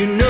you know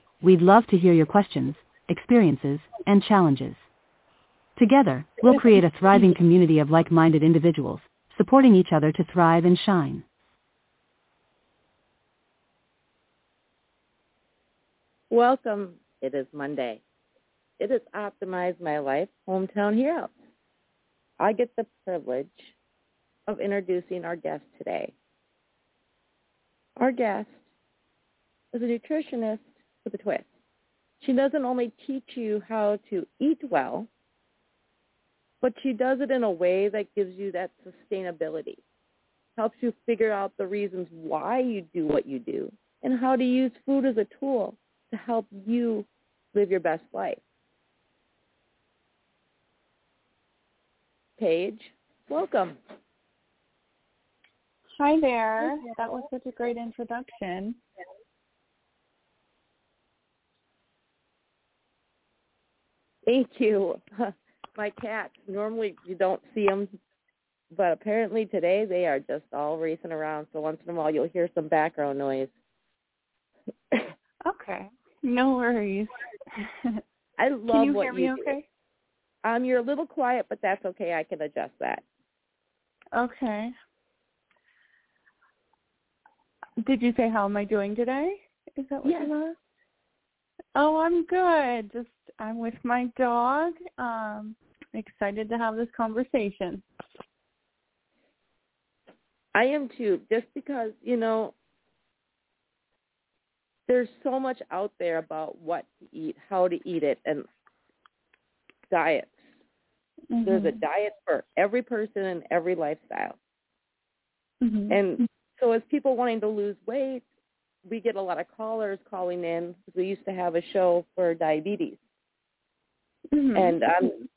We'd love to hear your questions, experiences, and challenges. Together, we'll create a thriving community of like-minded individuals, supporting each other to thrive and shine. Welcome. It is Monday. It is Optimize My Life Hometown Hero. I get the privilege of introducing our guest today. Our guest is a nutritionist with a twist. She doesn't only teach you how to eat well, but she does it in a way that gives you that sustainability, helps you figure out the reasons why you do what you do, and how to use food as a tool to help you live your best life. Paige, welcome. Hi there. That was such a great introduction. Thank you. My cats, normally you don't see them, but apparently today they are just all racing around. So once in a while you'll hear some background noise. Okay. No worries. I love what you. Can you what hear me you do. okay? Um, you're a little quiet, but that's okay. I can adjust that. Okay. Did you say how am I doing today? Is that what Yes. you asked? Oh, I'm good. Just I'm with my dog. Um excited to have this conversation. I am too, just because, you know, there's so much out there about what to eat, how to eat it, and diets. There's a Mhm. diet for every person and every lifestyle. Mhm. And so as people wanting to lose weight, we get a lot of callers calling in. because We used to have a show for diabetes. Mhm. And um,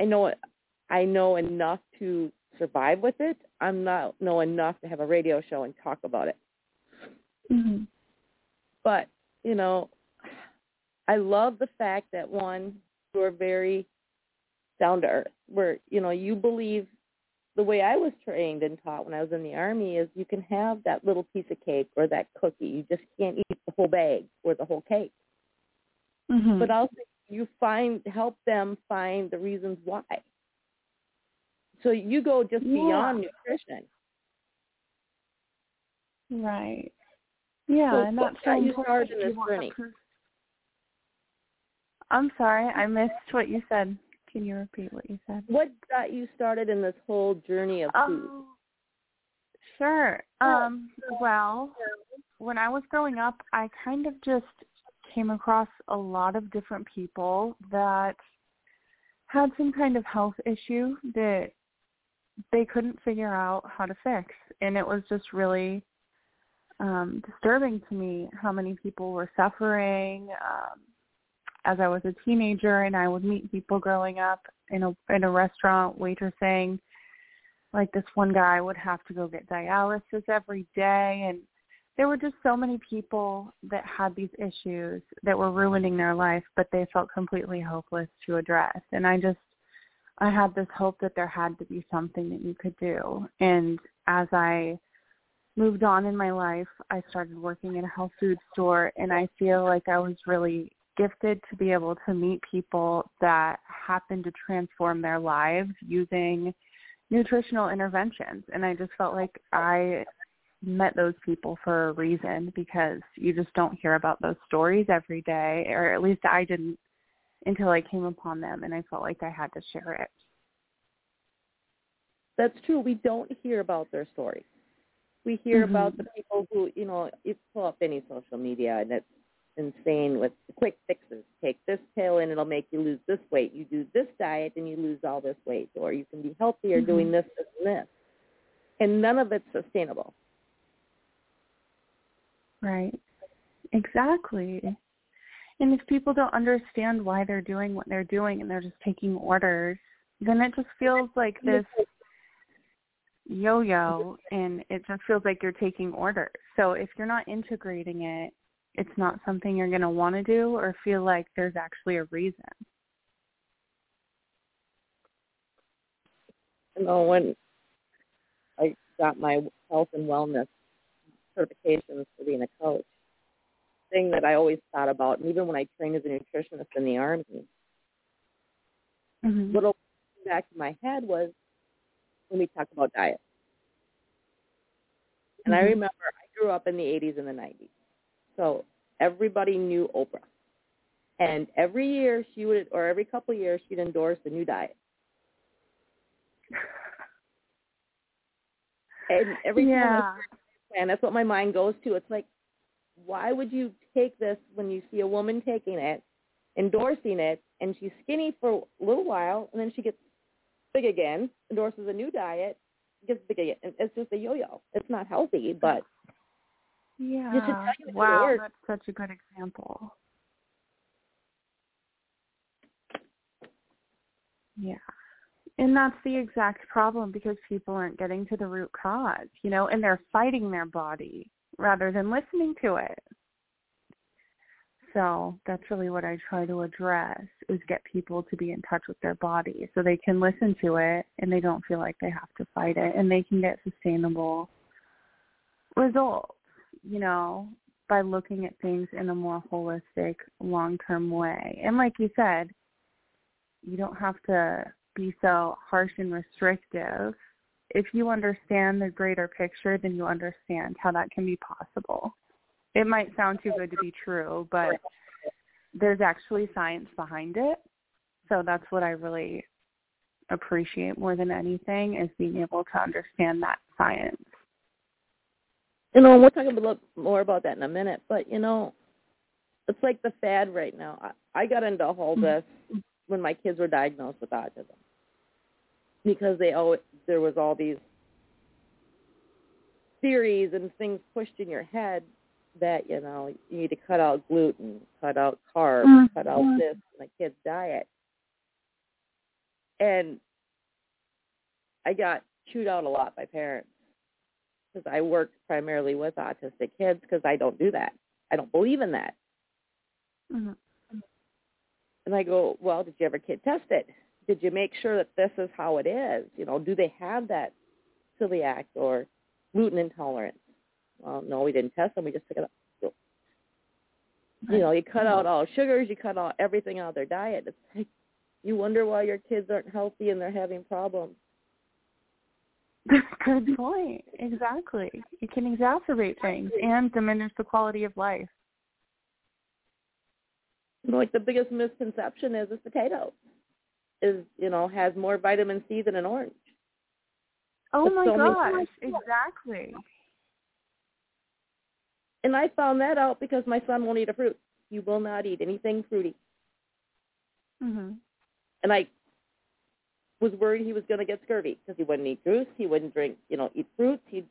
I know I know enough to survive with it. I'm not know enough to have a radio show and talk about it. Mhm. But, you know, I love the fact that one, you're very down to earth. Where, you know, you believe the way I was trained and taught when I was in the army is you can have that little piece of cake or that cookie. You just can't eat the whole bag or the whole cake. Mhm. But also you find help them find the reasons why. So you go just Yeah. beyond nutrition. Right. Yeah, So and that's so you important. started in this journey? I'm sorry, I missed what you said. Can you repeat what you said? What got you started in this whole journey of food? Oh, sure. Um, well, when I was growing up, I kind of just came across a lot of different people that had some kind of health issue that they couldn't figure out how to fix. And it was just really um, disturbing to me how many people were suffering. Um, as I was a teenager, and I would meet people growing up in a in a restaurant waitressing. Like this one guy would have to go get dialysis every day, and there were just so many people that had these issues that were ruining their life, but they felt completely hopeless to address. And I just I had this hope that there had to be something that you could do. And as I moved on in my life, I started working in a health food store and I feel like I was really gifted to be able to meet people that happen to transform their lives using nutritional interventions. And I just felt like I met those people for a reason because you just don't hear about those stories every day, or at least I didn't until I came upon them, and I felt like I had to share it. That's true. We don't hear about their stories. We hear Mhm. about the people who, you know, you pull up any social media and it's insane with quick fixes. Take this pill and it'll make you lose this weight. You do this diet and you lose all this weight. Or you can be healthier Mhm. doing this, this, and this. And none of it's sustainable. Right. Exactly. And if people don't understand why they're doing what they're doing and they're just taking orders, then it just feels like this yo-yo and it just feels like you're taking orders. So if you're not integrating it, it's not something you're going to want to do or feel like there's actually a reason. You know, when I got my health and wellness certifications for being a coach, thing that I always thought about, and even when I trained as a nutritionist in the Army, Mm-hmm. came back to my head was when we talk about diet. And I Mhm. remember I grew up in the 80s and the 90s. So everybody knew Oprah. And every year she would, or every couple of years, she'd endorse a new diet. And every yeah. and that's what my mind goes to. It's like, why would you take this when you see a woman taking it, endorsing it, and she's skinny for a little while, and then she gets big again, endorses a new diet, gets big again. It's just a yo-yo. It's not healthy, but Yeah. tell you wow, that's such a good example. Yeah. And that's the exact problem because people aren't getting to the root cause, you know, and they're fighting their body rather than listening to it. So that's really what I try to address is get people to be in touch with their body so they can listen to it and they don't feel like they have to fight it and they can get sustainable results, you know, by looking at things in a more holistic, long-term way. And like you said, you don't have to be so harsh and restrictive. If you understand the greater picture, then you understand how that can be possible. It might sound too good to be true, but there's actually science behind it. So that's what I really appreciate more than anything is being able to understand that science. You know, and we'll talk a little more about that in a minute. But you know, it's like the fad right now. I, I got into all this when my kids were diagnosed with autism because they always there was all these theories and things pushed in your head that you know you need to cut out gluten, cut out carbs, Mhm. cut out this in a kid's diet, and I got chewed out a lot by parents because I work primarily with autistic kids because I don't do that. I don't believe in that. Mm-hmm. And I go, well, did you ever kid test it? Did you make sure that this is how it is? You know, do they have that celiac or gluten intolerance? Well, no, we didn't test them. We just took it. So, you know, you cut out all sugars, you cut out everything out of their diet. It's like you wonder why your kids aren't healthy and they're having problems. Good point. Exactly. It can exacerbate things and diminish the quality of life. Like the biggest misconception is is potato is you know has more vitamin C than an orange. Oh my so gosh, exactly. And I found that out because my son won't eat a fruit. He will not eat anything fruity. Mhm. And I was worried he was going to get scurvy because he wouldn't eat juice, he wouldn't drink, you know, eat fruits. He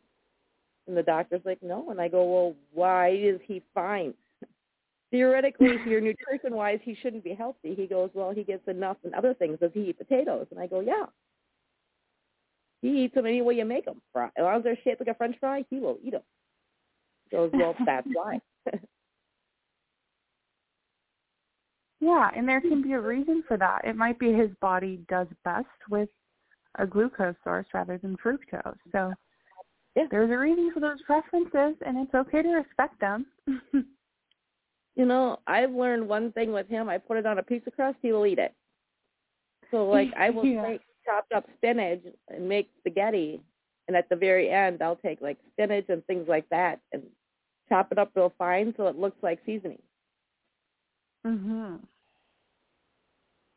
and the doctor's like, no. And I go, well, why is he fine? Theoretically, if you're nutrition wise, he shouldn't be healthy. He goes, well, he gets enough in other things. Does he eat potatoes? And I go, yeah. He eats them any way you make them. Fry. As long as they're shaped like a French fry, he will eat them. He goes, well, that's why. Yeah, and there can be a reason for that. It might be his body does best with a glucose source rather than fructose. So Yeah. there's a reason for those preferences, and it's okay to respect them. you know, I've learned one thing with him. I put it on a piece of crust, he will eat it. So like I will Yeah. make chopped up spinach and make spaghetti And at the very end, I'll take like spinach and things like that and chop it up real fine so it looks like seasoning. Mhm.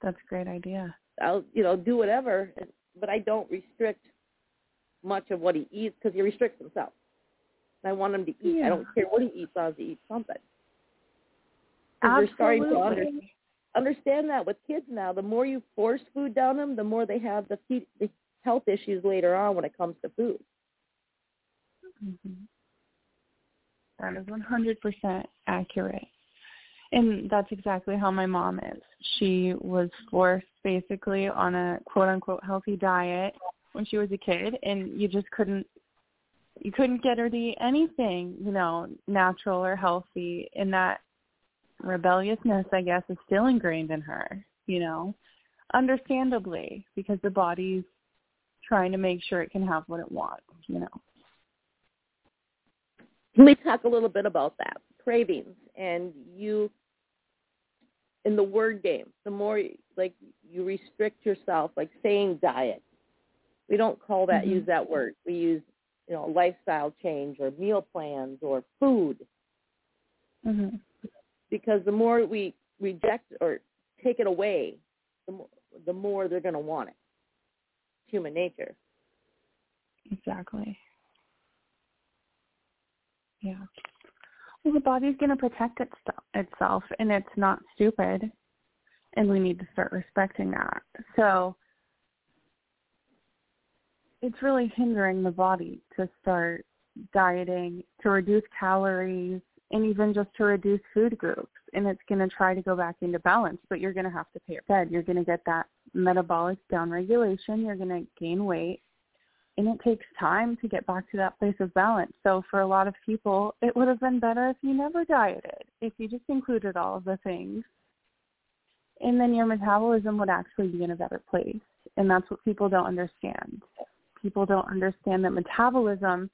That's a great idea. I'll you know do whatever, but I don't restrict much of what he eats because he restricts himself. I want him to eat. Yeah. I don't care what he eats, as long as he eats something. 'Cause they're starting to under, Absolutely. understand that with kids now. The more you force food down them, the more they have the, feed, the health issues later on when it comes to food. Mhm. That is 100% accurate. And that's exactly how my mom is. She was forced basically on a quote unquote healthy diet when she was a kid and you just couldn't you couldn't get her to eat anything, you know, natural or healthy and that rebelliousness I guess is still ingrained in her, you know. Understandably, because the body's trying to make sure it can have what it wants, you know. Let me talk a little bit about that cravings and you in the word game. The more like you restrict yourself, like saying diet, we don't call that Mhm. use that word. We use you know lifestyle change or meal plans or food Mhm. because the more we reject or take it away, the more, the more they're going to want it. It's human nature. Exactly. Yeah. The body's going to protect its, itself, and it's not stupid, and we need to start respecting that. So it's really hindering the body to start dieting, to reduce calories, and even just to reduce food groups. And it's going to try to go back into balance, but you're going to have to pay your head. You're going to get that metabolic downregulation. You're going to gain weight and it takes time to get back to that place of balance. So for a lot of people, it would have been better if you never dieted, if you just included all of the things. And then your metabolism would actually be in a better place. And that's what people don't understand. People don't understand that metabolism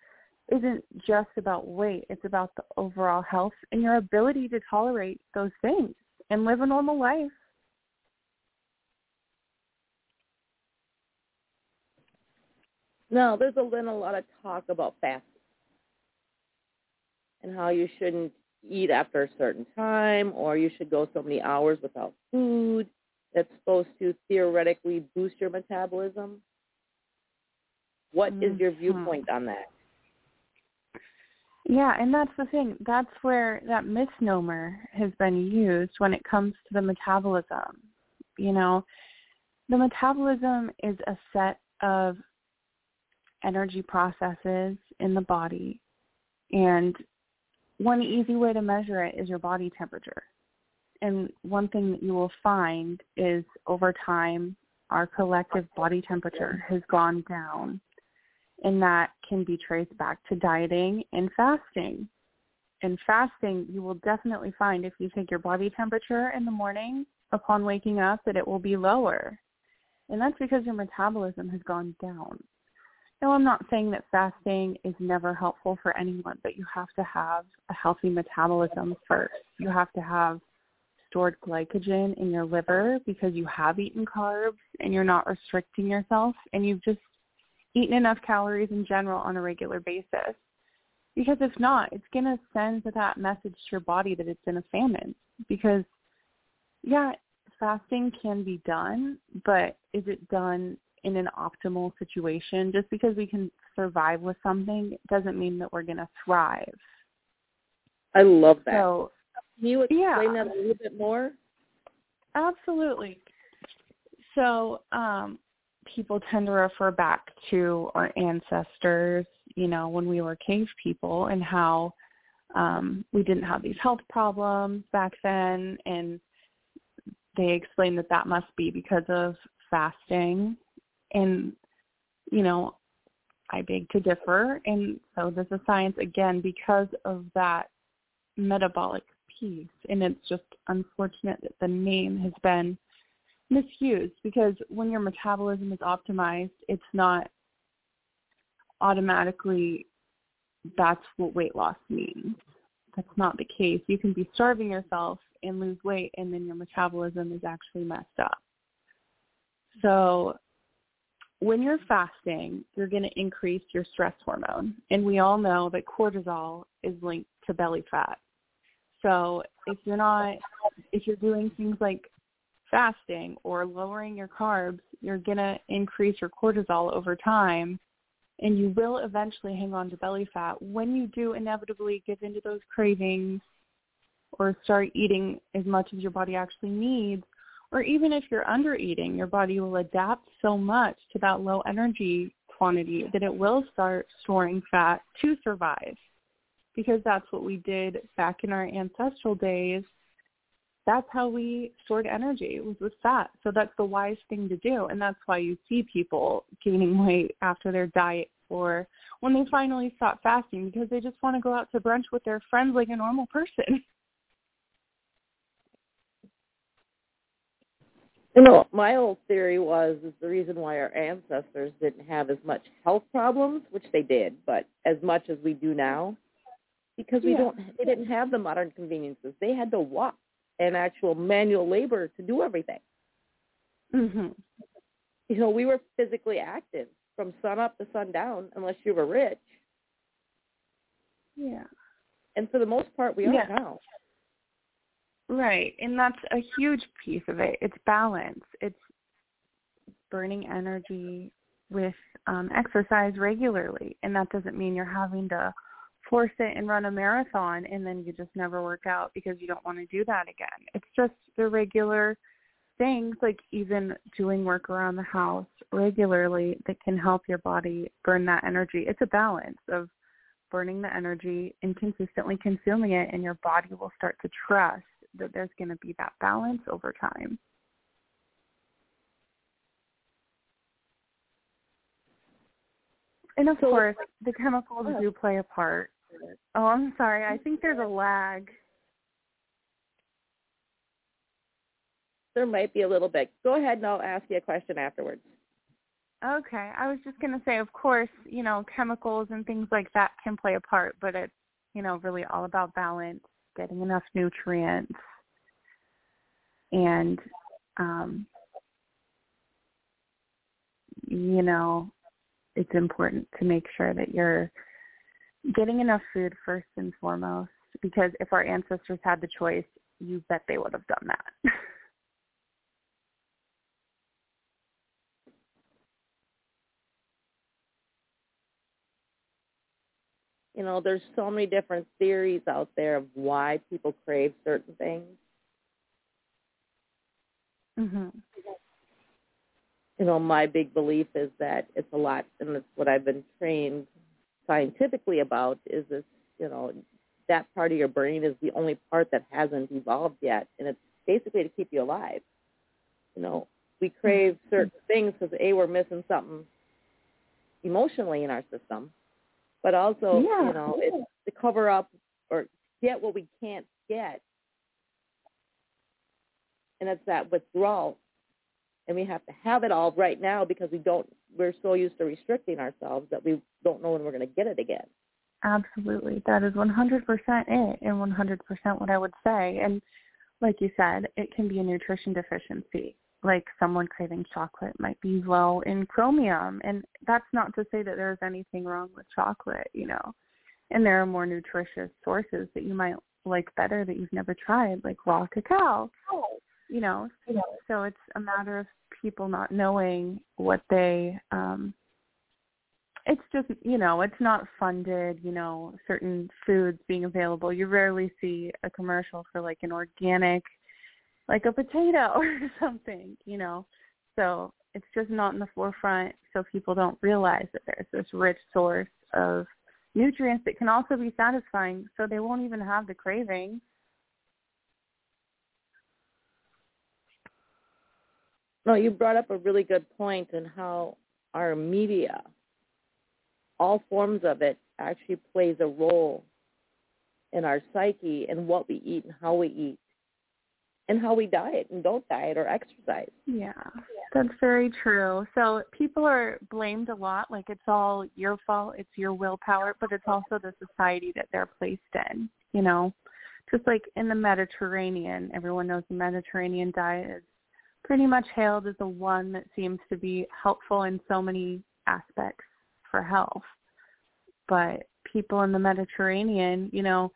isn't just about weight. It's about the overall health and your ability to tolerate those things and live a normal life. No, there's a, been a lot of talk about fasting and how you shouldn't eat after a certain time or you should go so many hours without food. That's supposed to theoretically boost your metabolism. What is your Mhm. viewpoint on that? Yeah, and that's the thing. That's where that misnomer has been used when it comes to the metabolism. You know, the metabolism is a set of energy processes in the body. And one easy way to measure it is your body temperature. And one thing that you will find is over time, our collective body temperature has gone down and that can be traced back to dieting and fasting. In fasting, you will definitely find if you take your body temperature in the morning upon waking up that it will be lower. And that's because your metabolism has gone down. Now, I'm not saying that fasting is never helpful for anyone, but you have to have a healthy metabolism first. You have to have stored glycogen in your liver because you have eaten carbs and you're not restricting yourself and you've just eaten enough calories in general on a regular basis. Because if not, it's going to send that message to your body that it's in a famine. Because, yeah, fasting can be done, but is it done in an optimal situation? Just because we can survive with something doesn't mean that we're going to thrive. I love that. So, Can you explain yeah. that a little bit more? Absolutely. So, um, people tend to refer back to our ancestors, you know, when we were cave people and how um, we didn't have these health problems back then. And they explain that that must be because of fasting. And, you know, I beg to differ. And so this is science again because of that metabolic piece. And it's just unfortunate that the name has been misused because when your metabolism is optimized, it's not automatically that's what weight loss means. That's not the case. You can be starving yourself and lose weight and then your metabolism is actually messed up. So when you're fasting, you're going to increase your stress hormone. And we all know that cortisol is linked to belly fat. So if you're not, if you're doing things like fasting or lowering your carbs, you're going to increase your cortisol over time and you will eventually hang on to belly fat when you do inevitably give into those cravings or start eating as much as your body actually needs or even if you're under eating your body will adapt so much to that low energy quantity that it will start storing fat to survive because that's what we did back in our ancestral days that's how we stored energy was with fat. So that's the wise thing to do. And that's why you see people gaining weight after their diet or when they finally stop fasting because they just want to go out to brunch with their friends like a normal person. You know, my old theory was is the reason why our ancestors didn't have as much health problems, which they did, but as much as we do now, because we Yeah. don't they didn't have the modern conveniences. They had to walk and actual manual labor to do everything. Mhm. You know, we were physically active from sun up to sundown, unless you were rich. Yeah. And for the most part, we are Yeah. now. Right. And that's a huge piece of it. It's balance. It's burning energy with um, exercise regularly. And that doesn't mean you're having to force it and run a marathon and then you just never work out because you don't want to do that again. It's just the regular things like even doing work around the house regularly that can help your body burn that energy. It's a balance of burning the energy and consistently consuming it and your body will start to trust that there's going to be that balance over time. And of So- course, the chemicals do play a part. Oh, I'm sorry. I think there's a lag. There might be a little bit. Go ahead and I'll ask you a question afterwards. Okay. I was just going to say, of course, you know, chemicals and things like that can play a part, but it's, you know, really all about balance, getting enough nutrients, and, um, you know, it's important to make sure that you're getting enough food first and foremost, because if our ancestors had the choice, you bet they would have done that. You know, there's so many different theories out there of why people crave certain things. mhm. You know, my big belief is that it's a lot, and it's what I've been trained scientifically about, is this, you know, that part of your brain is the only part that hasn't evolved yet, and it's basically to keep you alive. You know, we crave certain things because, A, we're missing something emotionally in our system, but also, Yeah. you know, it's to cover up or get what we can't get. And it's that withdrawal. And we have to have it all right now because we don't, we're so used to restricting ourselves that we don't know when we're going to get it again. Absolutely. That is 100% it and 100% what I would say. And like you said, it can be a nutrition deficiency. Like someone craving chocolate might be low in chromium. And that's not to say that there's anything wrong with chocolate, you know. And there are more nutritious sources that you might like better that you've never tried, like raw cacao. You know, so it's a matter of people not knowing what they um it's just you know it's not funded you know certain foods being available you rarely see a commercial for like an organic like a potato or something you know? So it's just not in the forefront so people don't realize that there's this rich source of nutrients that can also be satisfying so they won't even have the craving No, you brought up a really good point in how our media, all forms of it, actually plays a role in our psyche and what we eat and how we eat and how we diet and don't diet or exercise. Yeah, that's very true. So people are blamed a lot, like it's all your fault, it's your willpower, but it's also the society that they're placed in, you know. Just like in the Mediterranean, everyone knows the Mediterranean diet is pretty much hailed as the one that seems to be helpful in so many aspects for health. But people in the Mediterranean, you know,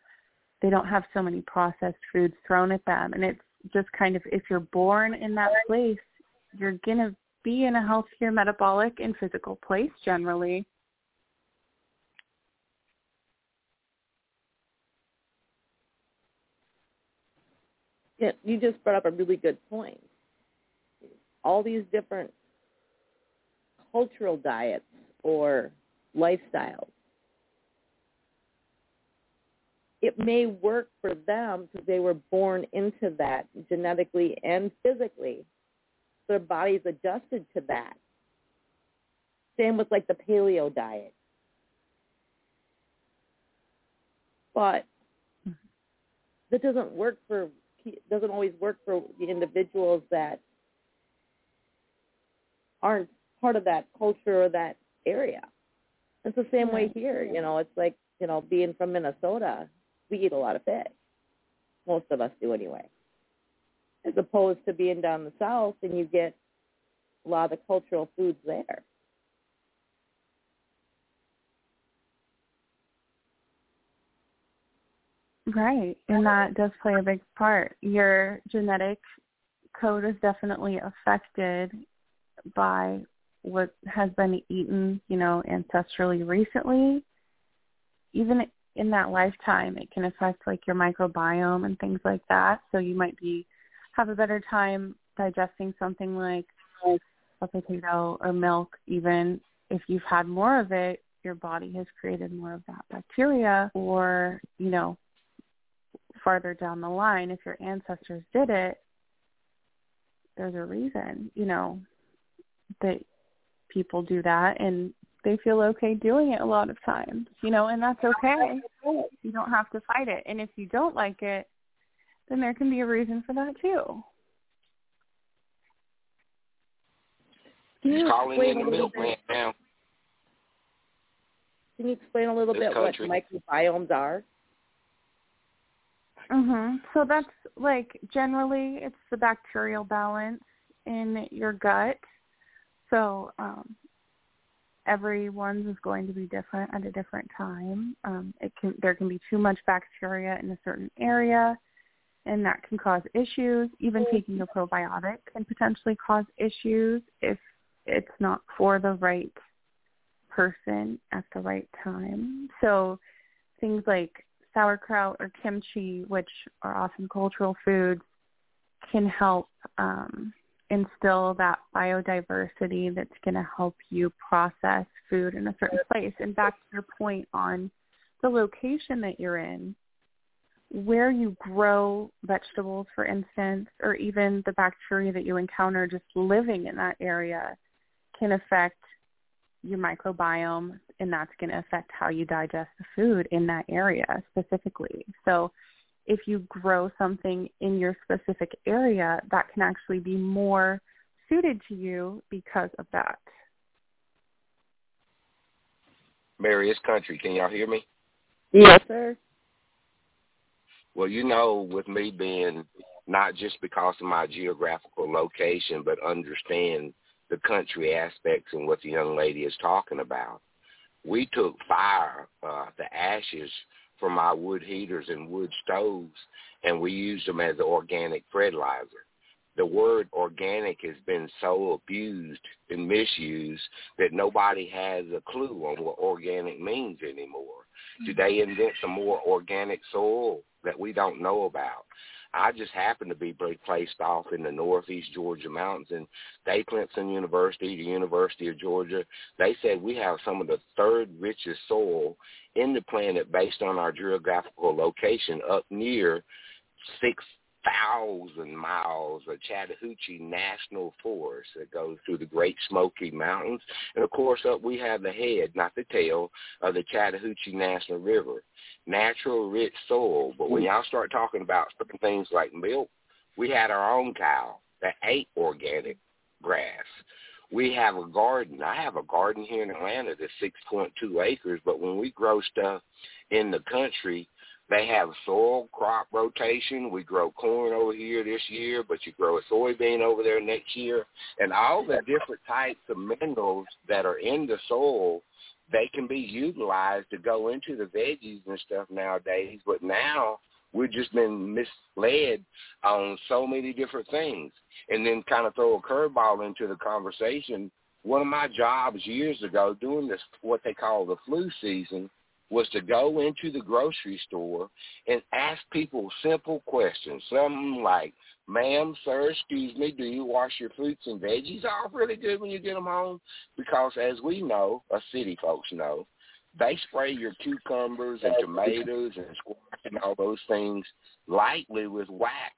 they don't have so many processed foods thrown at them. And it's just kind of if you're born in that place, you're going to be in a healthier metabolic and physical place generally. Yeah, you just brought up a really good point. All these different cultural diets or lifestyles. It may work for them because they were born into that genetically and physically. Their body's adjusted to that. Same with like the paleo diet. But that doesn't work for doesn't always work for the individuals that aren't part of that culture or that area. It's the same way here. You know, it's like, you know, being from Minnesota, we eat a lot of fish. Most of us do anyway. As opposed to being down the south and you get a lot of the cultural foods there. Right, and that does play a big part. Your genetic code is definitely affected by what has been eaten, you know, ancestrally recently. Even in that lifetime, it can affect like your microbiome and things like that. So you might be have a better time digesting something like a potato or milk, even if you've had more of it, your body has created more of that bacteria or, you know, farther down the line, if your ancestors did it, there's a reason, you know, that people do that and they feel okay doing it a lot of times, you know, and that's okay. You don't have to fight it. And if you don't like it, then there can be a reason for that too. Can you He's calling in the little milkman now. Can you explain a little This bit country. what microbiomes are? Mhm. So that's like generally it's the bacterial balance in your gut. So um everyone's is going to be different at a different time. Um it can there can be too much bacteria in a certain area and that can cause issues. Even taking a probiotic can potentially cause issues if it's not for the right person at the right time. So things like sauerkraut or kimchi, which are often cultural foods, can help um, instill that biodiversity that's going to help you process food in a certain place. And back to your point on the location that you're in, where you grow vegetables, for instance, or even the bacteria that you encounter just living in that area can affect your microbiome and that's going to affect how you digest the food in that area specifically. So if you grow something in your specific area, that can actually be more suited to you because of that. Mary, it's country. Can y'all hear me? Yes, sir. Well, you know, with me being not just because of my geographical location, but understand the country aspects and what the young lady is talking about. We took fire, uh, the ashes from our wood heaters and wood stoves, and we use them as organic fertilizer. The word organic has been so abused and misused that nobody has a clue on what organic means anymore. Mm-hmm. Did they invent some more organic soil that we don't know about? I just happen to be placed off in the northeast Georgia mountains, and Dave Clemson University, the University of Georgia, they said we have some of the third richest soil in the planet based on our geographical location up near six thousand miles of Chattahoochee National Forest that goes through the Great Smoky Mountains. And of course up we have the head, not the tail, of the Chattahoochee National River. Natural rich soil. But when y'all start talking about certain things like milk, we had our own cow that ate organic grass. We have a garden. I have a garden here in Atlanta that's 6.2 acres, but when we grow stuff in the country, They have soil crop rotation. We grow corn over here this year, but you grow a soybean over there next year. And all the different types of minerals that are in the soil, they can be utilized to go into the veggies and stuff nowadays. But now we've just been misled on so many different things. And then kind of throw a curveball into the conversation. One of my jobs years ago doing this, what they call the flu season, was to go into the grocery store and ask people simple questions. Something like, ma'am, sir, excuse me, do you wash your fruits and veggies off really good when you get them home? Because as we know, us city folks know, they spray your cucumbers and tomatoes and squash and all those things lightly with wax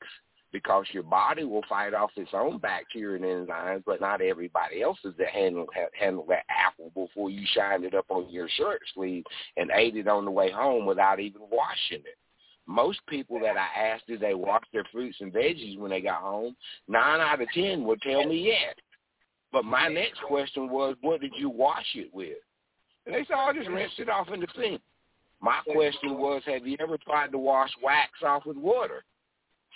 because your body will fight off its own bacteria and enzymes, but not everybody else's that handle handle that apple before you shined it up on your shirt sleeve and ate it on the way home without even washing it. Most people that I asked did they wash their fruits and veggies when they got home, nine out of ten would tell me yes. But my next question was, what did you wash it with? And they said, oh, I just rinsed it off in the sink. My question was, have you ever tried to wash wax off with water?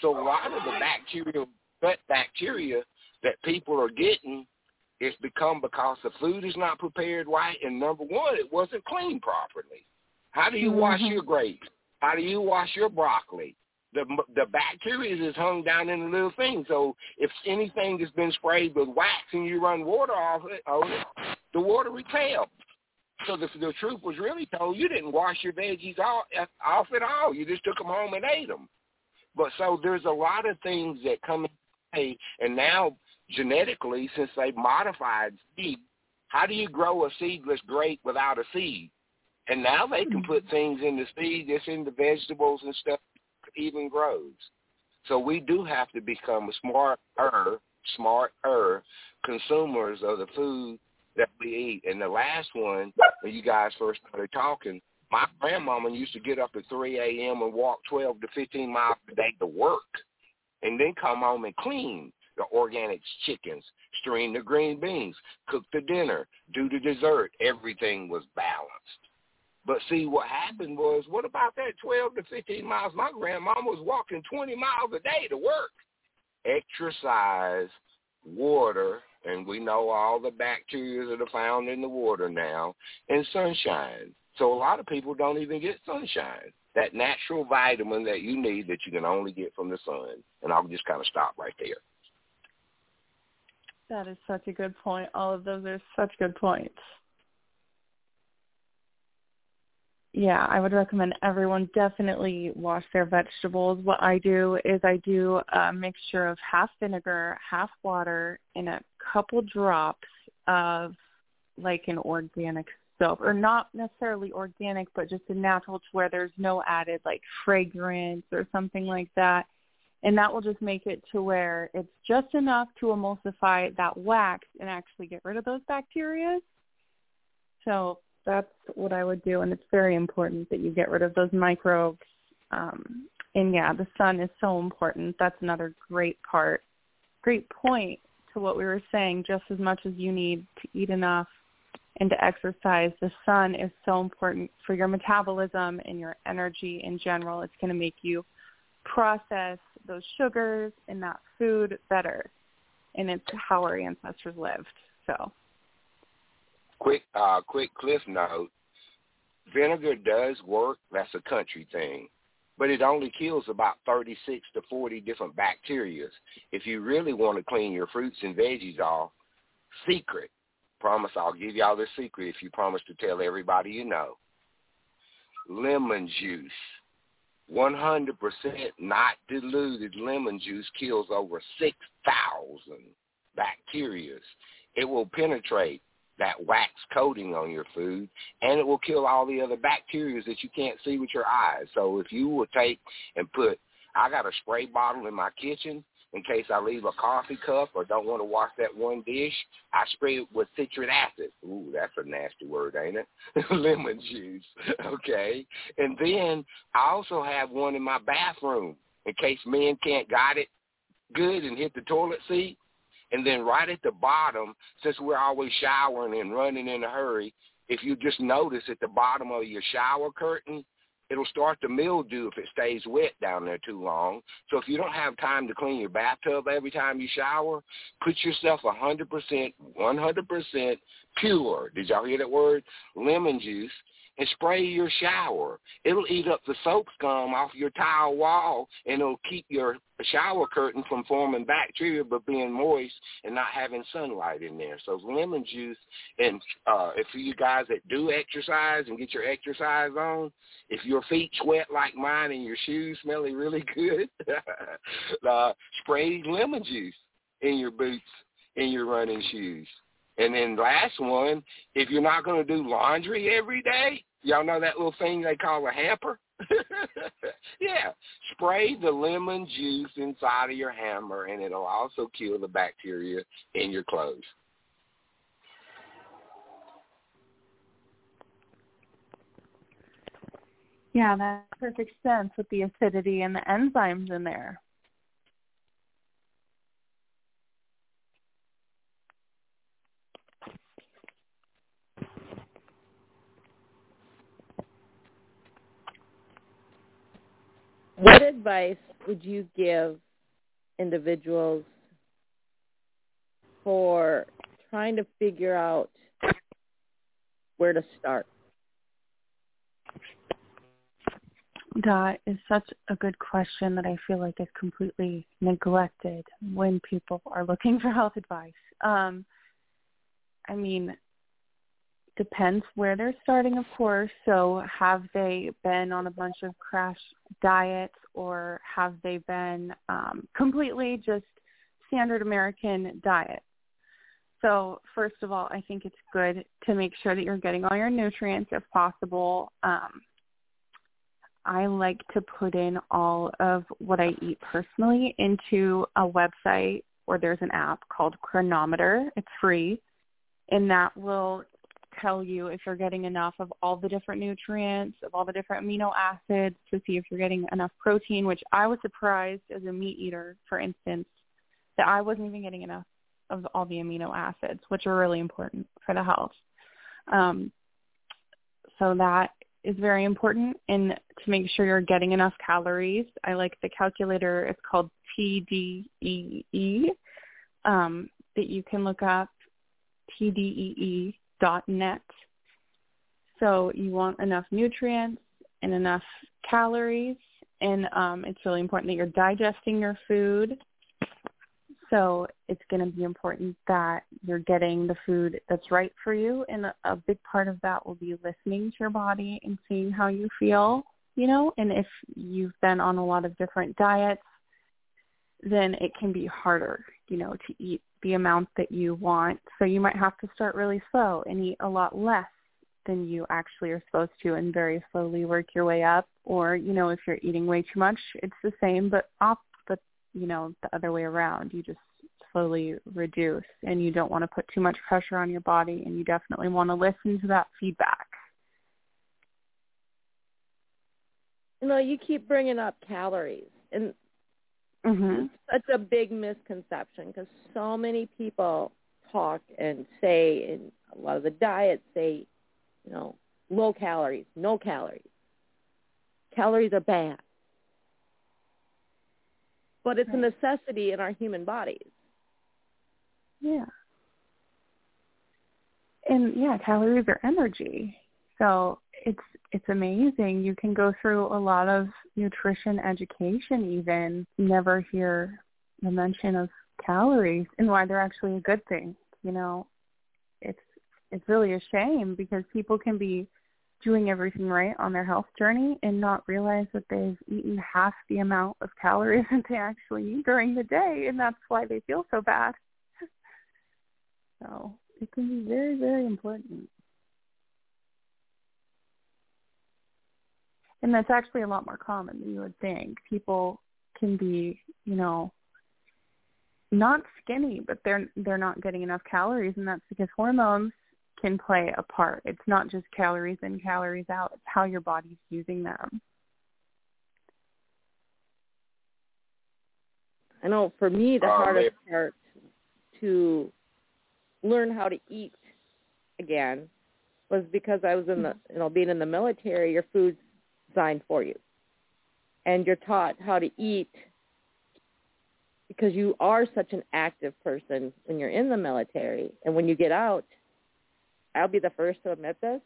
So a lot of the bacterial gut bacteria that people are getting is become because the food is not prepared right, and number one, it wasn't cleaned properly. How do you mm-hmm. wash your grapes? How do you wash your broccoli? The the bacteria is hung down in the little thing. So if anything has been sprayed with wax and you run water off it, on it, the water repels. So the the truth was really told, you didn't wash your veggies off, off at all. You just took them home and ate them. But so there's a lot of things that come in play, and now genetically, since they've modified seed, how do you grow a seedless grape without a seed? And now they can put mm-hmm. things in the seed that's in the vegetables and stuff even grows. So we do have to become smarter, smarter consumers of the food that we eat. And the last one, when you guys first started talking, my grandmama used to get up at 3 a.m. and walk 12 to 15 miles a day to work and then come home and clean the organic chickens, strain the green beans, cook the dinner, do the dessert. Everything was balanced. But see, what happened was, what about that 12 to 15 miles? My grandmama was walking 20 miles a day to work. Exercise, water, and we know all the bacteria that are found in the water now, and sunshine. So a lot of people don't even get sunshine, that natural vitamin that you need that you can only get from the sun. And I'll just kind of stop right there. That is such a good point. All of those are such good points. Yeah, I would recommend everyone definitely wash their vegetables. What I do is I do a mixture of half vinegar, half water, and a couple drops of like an organic soap or not necessarily organic but just a natural to where there's no added like fragrance or something like that. And that will just make it to where it's just enough to emulsify that wax and actually get rid of those bacteria. So that's what i would do and it's very important that you get rid of those microbes. Um, and yeah the sun is so important. That's another great part great point to what we were saying. Just as much as you need to eat enough and to exercise. The sun is so important for your metabolism and your energy in general. It's going to make you process those sugars in that food better. And it's how our ancestors lived. So quick uh quick cliff note. Vinegar does work. That's a country thing. But it only kills about 36 to 40 different bacteria. If you really want to clean your fruits and veggies off, secret, promise I'll give y'all the secret if you promise to tell everybody you know. Lemon juice. 100% not diluted lemon juice kills over 6,000 bacteria. It will penetrate that wax coating on your food, and it will kill all the other bacteria that you can't see with your eyes. So if you will take and put, I got a spray bottle in my kitchen in case I leave a coffee cup or don't want to wash that one dish, I spray it with citric acid. Ooh, that's a nasty word, ain't it? Lemon juice. Okay. And then I also have one in my bathroom in case men can't got it good and hit the toilet seat. And then right at the bottom, since we're always showering and running in a hurry, if you just notice at the bottom of your shower curtain, it'll start to mildew if it stays wet down there too long. So if you don't have time to clean your bathtub every time you shower, put yourself a 100%, 100% pure, did y'all hear that word? Lemon juice and spray your shower. It'll eat up the soap scum off your tile wall, and it'll keep your shower curtain from forming bacteria but being moist and not having sunlight in there. So lemon juice, and uh, if you guys that do exercise and get your exercise on, if your feet sweat like mine and your shoes smelling really good, uh, spray lemon juice in your boots in your running shoes. And then last one, if you're not going to do laundry every day, y'all know that little thing they call a hamper? yeah. Spray the lemon juice inside of your hammer and it'll also kill the bacteria in your clothes. Yeah, that makes perfect sense with the acidity and the enzymes in there. What advice would you give individuals for trying to figure out where to start? That is such a good question that I feel like is completely neglected when people are looking for health advice. Um, I mean, depends where they're starting, of course. So have they been on a bunch of crash diets or have they been um, completely just standard American diet? So first of all, I think it's good to make sure that you're getting all your nutrients if possible. Um, I like to put in all of what I eat personally into a website or there's an app called Cronometer. It's free. And that will tell you if you're getting enough of all the different nutrients, of all the different amino acids to see if you're getting enough protein, which I was surprised as a meat eater, for instance, that I wasn't even getting enough of all the amino acids, which are really important for the health. Um, so that is very important and to make sure you're getting enough calories. I like the calculator. It's called TDEE um, that you can look up, TDEE.net. So you want enough nutrients and enough calories, and um, it's really important that you're digesting your food so it's going to be important that you're getting the food that's right for you. And a, a big part of that will be listening to your body and seeing how you feel, you know, and if you've been on a lot of different diets, then it can be harder, you know, to eat the amount that you want. So you might have to start really slow and eat a lot less than you actually are supposed to and very slowly work your way up. Or, you know, if you're eating way too much, it's the same but op you know, the other way around. You just slowly reduce and you don't want to put too much pressure on your body and you definitely want to listen to that feedback. You know, you keep bringing up calories and mm-hmm. such a big misconception because so many people talk and say, and a lot of the diets say, you know, low calories, no calories. Calories are bad but it's right. a necessity in our human bodies. Yeah. And yeah, calories are energy. So it's it's amazing. You can go through a lot of nutrition education even never hear the mention of calories and why they're actually a good thing. You know, it's it's really a shame because people can be doing everything right on their health journey and not realize that they've eaten half the amount of calories that they actually eat during the day and that's why they feel so bad. So it can be very, very important. And that's actually a lot more common than you would think. People can be, you know, not skinny, but they're they're not getting enough calories and that's because hormones can play a part. It's not just calories in, calories out. It's how your body's using them. I know for me the Um, hardest it- part to learn how to eat again was because I was in the you know being in the military. Your food's designed for you. And you're taught how to eat because you are such an active person when you're in the military. And when you get out, I'll be the first to admit this.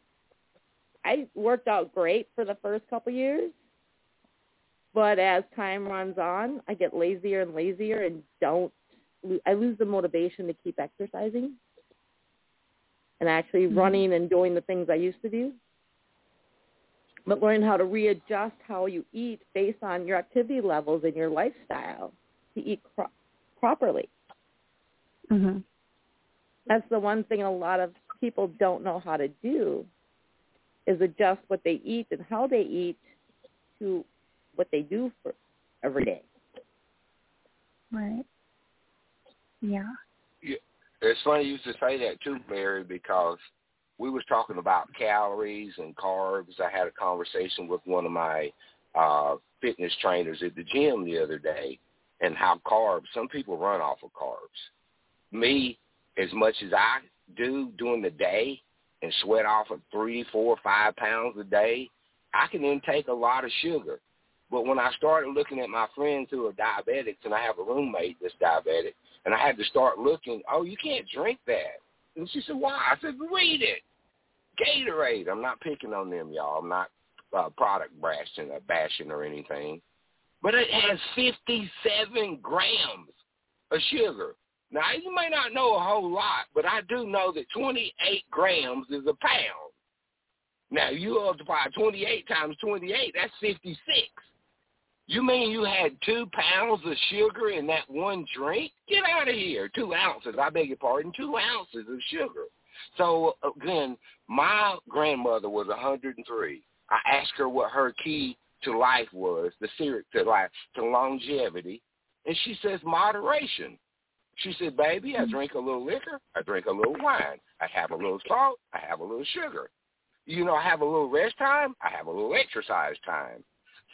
I worked out great for the first couple years, but as time runs on, I get lazier and lazier and don't. I lose the motivation to keep exercising and actually Mm-hmm. running and doing the things I used to do. But learn how to readjust how you eat based on your activity levels and your lifestyle to eat pro- properly. Mhm. That's the one thing a lot of people don't know how to do is adjust what they eat and how they eat to what they do for every day. Right. Yeah. It's funny you should say that too, Mary, because we was talking about calories and carbs. I had a conversation with one of my uh fitness trainers at the gym the other day and how carbs some people run off of carbs. Me, as much as I do during the day and sweat off of three, four, five pounds a day, I can intake a lot of sugar. But when I started looking at my friends who are diabetics and I have a roommate that's diabetic and I had to start looking, oh, you can't drink that. And she said, why? I said, read it. Gatorade. I'm not picking on them, y'all. I'm not uh, product bashing, uh, bashing or anything. But it has 57 grams of sugar. Now, you may not know a whole lot, but I do know that 28 grams is a pound. Now, you multiply 28 times 28, that's 56. You mean you had two pounds of sugar in that one drink? Get out of here. Two ounces, I beg your pardon, two ounces of sugar. So, again, my grandmother was 103. I asked her what her key to life was, the secret to life, to longevity, and she says moderation. She said, baby, I drink a little liquor, I drink a little wine, I have a little salt, I have a little sugar. You know, I have a little rest time, I have a little exercise time.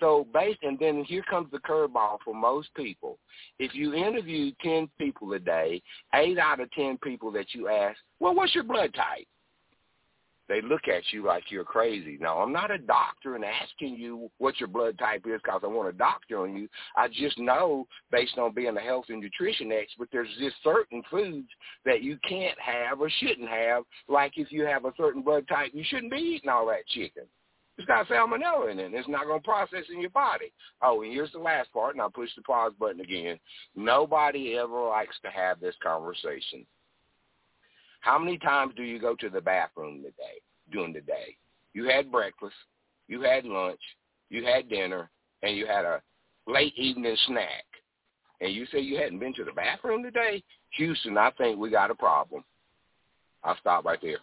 So based, and then here comes the curveball for most people. If you interview 10 people a day, 8 out of 10 people that you ask, well, what's your blood type? They look at you like you're crazy. Now, I'm not a doctor and asking you what your blood type is because I want a doctor on you. I just know, based on being a health and nutrition expert, there's just certain foods that you can't have or shouldn't have. Like if you have a certain blood type, you shouldn't be eating all that chicken. It's got salmonella in it. It's not going to process in your body. Oh, and here's the last part, and I'll push the pause button again. Nobody ever likes to have this conversation. How many times do you go to the bathroom today, during the day? You had breakfast, you had lunch, you had dinner, and you had a late evening snack. And you say you hadn't been to the bathroom today? Houston, I think we got a problem. I'll stop right there.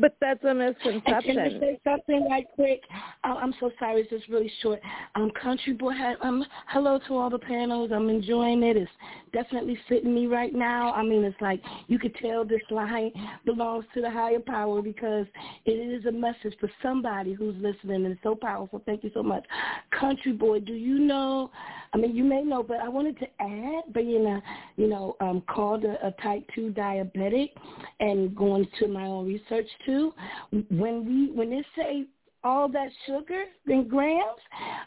But that's a And can I misconception. say something right quick? Uh, I'm so sorry, it's just really short. Um, Country Boy, um, hello to all the panels. I'm enjoying it. It's definitely fitting me right now. I mean, it's like you could tell this line belongs to the higher power because it is a message for somebody who's listening, and it's so powerful. Thank you so much. Country Boy, do you know? I mean, you may know, but I wanted to add, being a, you know, um, called a, a type two diabetic, and going to my own research too. When we when they say all that sugar in grams,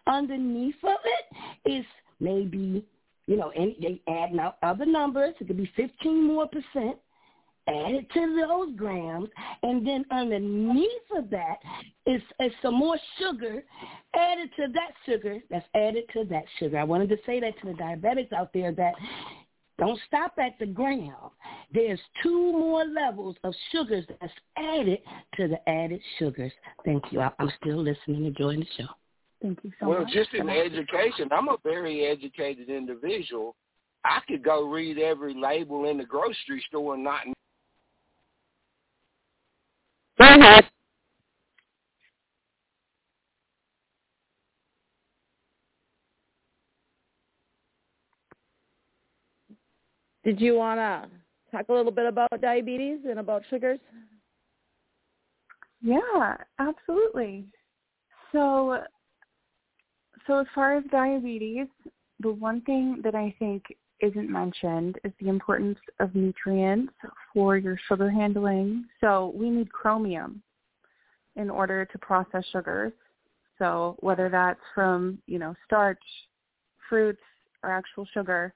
underneath of it is maybe you know, and they add now other numbers. It could be 15 more percent added to those grams, and then underneath of that is, is some more sugar added to that sugar that's added to that sugar. I wanted to say that to the diabetics out there that don't stop at the gram. There's two more levels of sugars that's added to the added sugars. Thank you. I- I'm still listening, and enjoying the show. Thank you so well, much. Well, just in education, I'm a very educated individual. I could go read every label in the grocery store and not. Go ahead. Did you want to talk a little bit about diabetes and about sugars? Yeah, absolutely. So, so as far as diabetes, the one thing that I think isn't mentioned is the importance of nutrients for your sugar handling. So we need chromium in order to process sugars. So whether that's from, you know, starch, fruits, or actual sugar,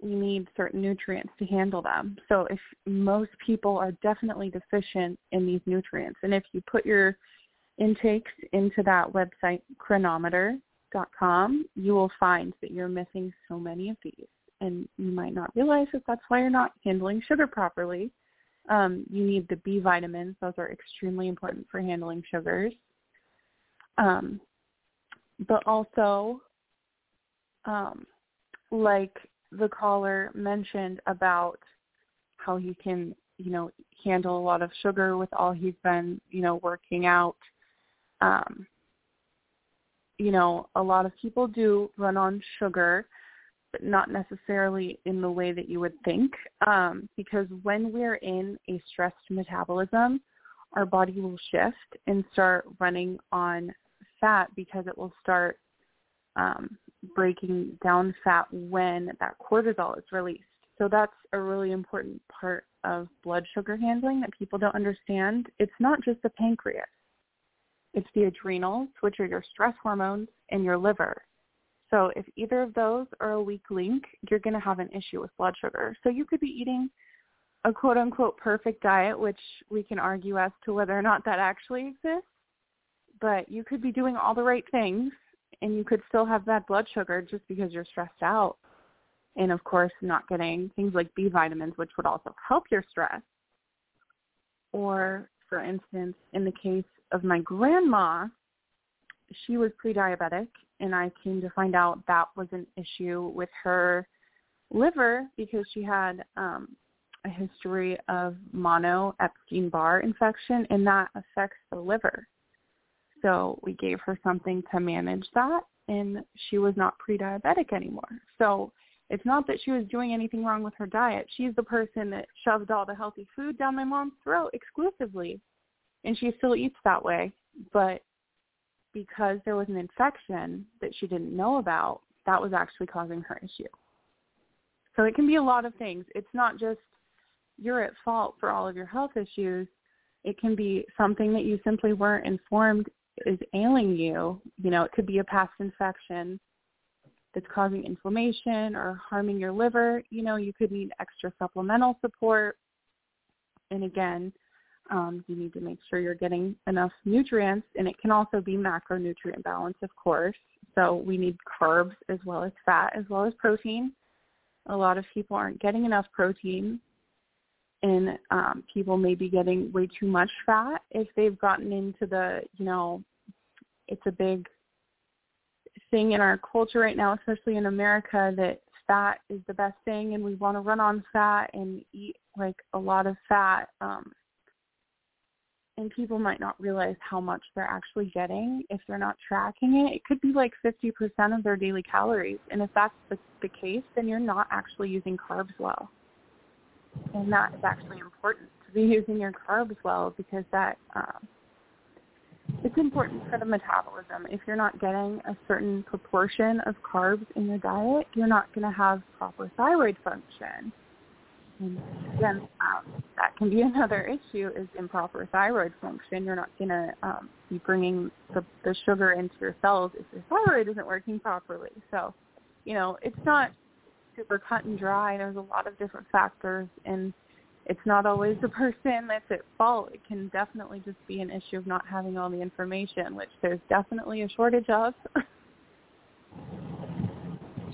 we need certain nutrients to handle them. So if most people are definitely deficient in these nutrients, and if you put your intakes into that website cronometer.com, you will find that you're missing so many of these. And you might not realize that that's why you're not handling sugar properly. Um, you need the B vitamins. Those are extremely important for handling sugars. Um, but also, um, like the caller mentioned about how he can, you know, handle a lot of sugar with all he's been, you know, working out. Um, you know, a lot of people do run on sugar, but not necessarily in the way that you would think. Um, because when we're in a stressed metabolism, our body will shift and start running on fat because it will start um, breaking down fat when that cortisol is released. So that's a really important part of blood sugar handling that people don't understand. It's not just the pancreas. It's the adrenals, which are your stress hormones, and your liver. So if either of those are a weak link, you're going to have an issue with blood sugar. So you could be eating a quote unquote perfect diet, which we can argue as to whether or not that actually exists. But you could be doing all the right things and you could still have bad blood sugar just because you're stressed out. And of course, not getting things like B vitamins, which would also help your stress. Or, for instance, in the case of my grandma, she was pre-diabetic, and I came to find out that was an issue with her liver because she had um, a history of mono Epstein-Barr infection, and that affects the liver. So we gave her something to manage that, and she was not pre-diabetic anymore. So it's not that she was doing anything wrong with her diet. She's the person that shoved all the healthy food down my mom's throat exclusively, and she still eats that way. But because there was an infection that she didn't know about, that was actually causing her issue. So it can be a lot of things. It's not just you're at fault for all of your health issues. It can be something that you simply weren't informed is ailing you, you know, it could be a past infection that's causing inflammation or harming your liver, you know, you could need extra supplemental support. And again, um, you need to make sure you're getting enough nutrients, and it can also be macronutrient balance, of course. So we need carbs as well as fat as well as protein. A lot of people aren't getting enough protein, and um, people may be getting way too much fat if they've gotten into the, you know, it's a big thing in our culture right now, especially in America, that fat is the best thing and we want to run on fat and eat like a lot of fat. Um, and people might not realize how much they're actually getting if they're not tracking it. It could be like 50% of their daily calories. And if that's the, the case, then you're not actually using carbs well. And that is actually important to be using your carbs well because that um, it's important for the metabolism. If you're not getting a certain proportion of carbs in your diet, you're not going to have proper thyroid function. And again, um, that can be another issue is improper thyroid function. You're not going to um, be bringing the, the sugar into your cells if your thyroid isn't working properly. So, you know, it's not super cut and dry. There's a lot of different factors and it's not always the person that's at fault. It can definitely just be an issue of not having all the information, which there's definitely a shortage of.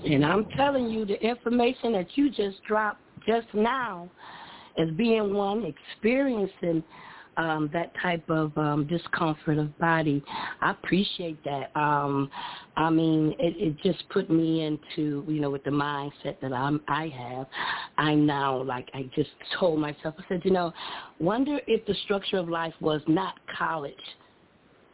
and I'm telling you, the information that you just dropped just now, as being one experiencing um, that type of um, discomfort of body. I appreciate that. Um, I mean, it, it just put me into, you know, with the mindset that I'm, I have. I now, like, I just told myself, I said, you know, wonder if the structure of life was not college